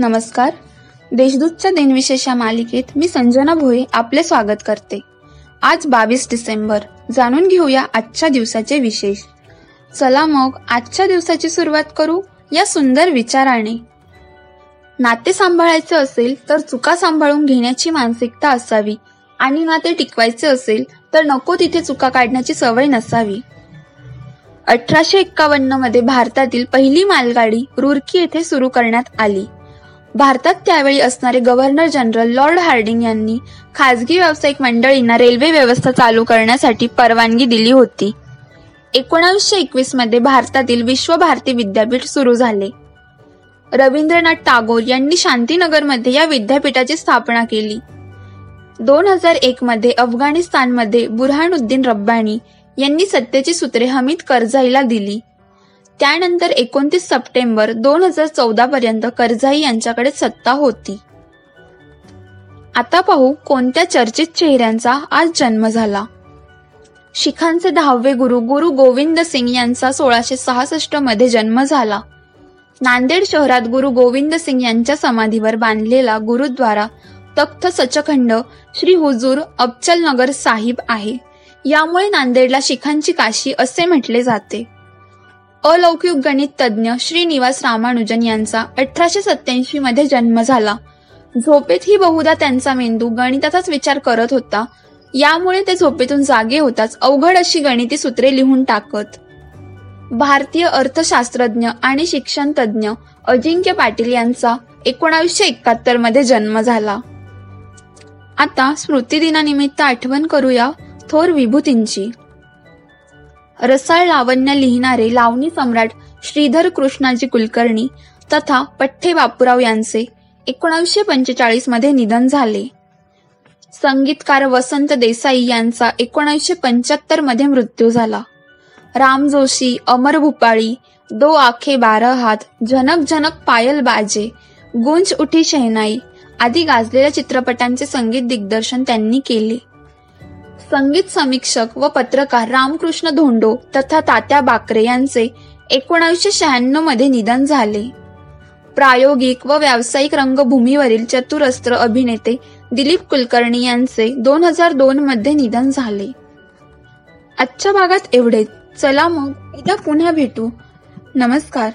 नमस्कार. देशदूतच्या दिनविशेष या मालिकेत मी संजना भोये आपले स्वागत करते. आज बावीस डिसेंबर. जाणून घेऊया आजच्या दिवसाचे विशेष. चला मग आजच्या दिवसाची सुरुवात करू या सुंदर विचाराने. नाते सांभाळायचे असेल तर चुका सांभाळून घेण्याची मानसिकता असावी आणि नाते टिकवायचे असेल तर नको तिथे चुका काढण्याची सवय नसावी. अठराशे एक्कावन्नमध्ये भारतातील पहिली मालगाडी रुरकी येथे सुरू करण्यात आली. भारतात त्यावेळी असणारे गव्हर्नर जनरल लॉर्ड हार्डिंग यांनी खाजगी व्यावसायिक मंडळींना रेल्वे व्यवस्था चालू करण्यासाठी परवानगी दिली होती. एकोणावीसशे एकवीसमध्ये भारतातील विश्व भारती विद्यापीठ सुरू झाले. रवींद्रनाथ टागोर यांनी शांतीनगरमध्ये या विद्यापीठाची स्थापना केली. दोन हजार एक मध्ये अफगाणिस्तानमध्ये बुरहानुद्दीन रब्बानी यांनी सत्तेची सूत्रे हमीद करझाईला दिली. त्यानंतर एकोणतीस सप्टेंबर दोन हजार चौदा पर्यंत करझाई यांच्याकडे सत्ता होती. आता पाहू कोणत्या चर्चित चेहऱ्यांचा आज जन्म झाला. शिखांचे दहावे गुरु गुरु गोविंद सिंग यांचा सोळाशे सहासष्टमध्ये जन्म झाला. नांदेड शहरात गुरु गोविंद सिंग यांच्या समाधीवर बांधलेला गुरुद्वारा तख्त सचखंड श्री हुजूर अबचल नगर साहिब आहे. यामुळे नांदेडला शिखांची काशी असे म्हटले जाते. अलौकिक गणित तज्ज्ञ श्रीनिवास रामानुजन यांचा अठराशे सत्याऐंशी मध्ये जन्म झाला. झोपेत ही बहुधा त्यांचा मेंदू गणिताचाच विचार करत होता. यामुळे ते झोपेतून जागे होताच अवघड अशी गणिती सूत्रे लिहून टाकत. भारतीय अर्थशास्त्रज्ञ आणि शिक्षण तज्ज्ञ अजिंक्य पाटील यांचा एकोणावीसशे एकाहत्तरमध्ये जन्म झाला. आता स्मृतिदिनानिमित्त आठवण करूया थोर विभूतींची. रसाळ लावण्य लिहिणारे लावणी सम्राट श्रीधर कृष्णाजी कुलकर्णी तथा पठ्ठे बापूराव यांचे एकोणीसशे पंचेचाळीसमध्ये निधन झाले. संगीतकार वसंत देसाई यांचा एकोणीसशे पंच्याहत्तरमध्ये मृत्यू झाला. राम जोशी अमर भूपाळी दो आखे बारा हात झनक झनक पायल बाजे गुंज उठी शहनाई आदी गाजलेल्या चित्रपटांचे संगीत दिग्दर्शन त्यांनी केले. संगीत समीक्षक व पत्रकार रामकृष्ण धोंडो तथा तात्या बाकरे यांचे एकोणीसशे शहाण्णवमध्ये निधन झाले. प्रायोगिक व व्यावसायिक रंगभूमीवरील चतुरस्त्र अभिनेते दिलीप कुलकर्णी यांचे दोन हजार दोन मध्ये निधन झाले. आजच्या भागात एवढेच. चला मग उद्या पुन्हा भेटू. नमस्कार.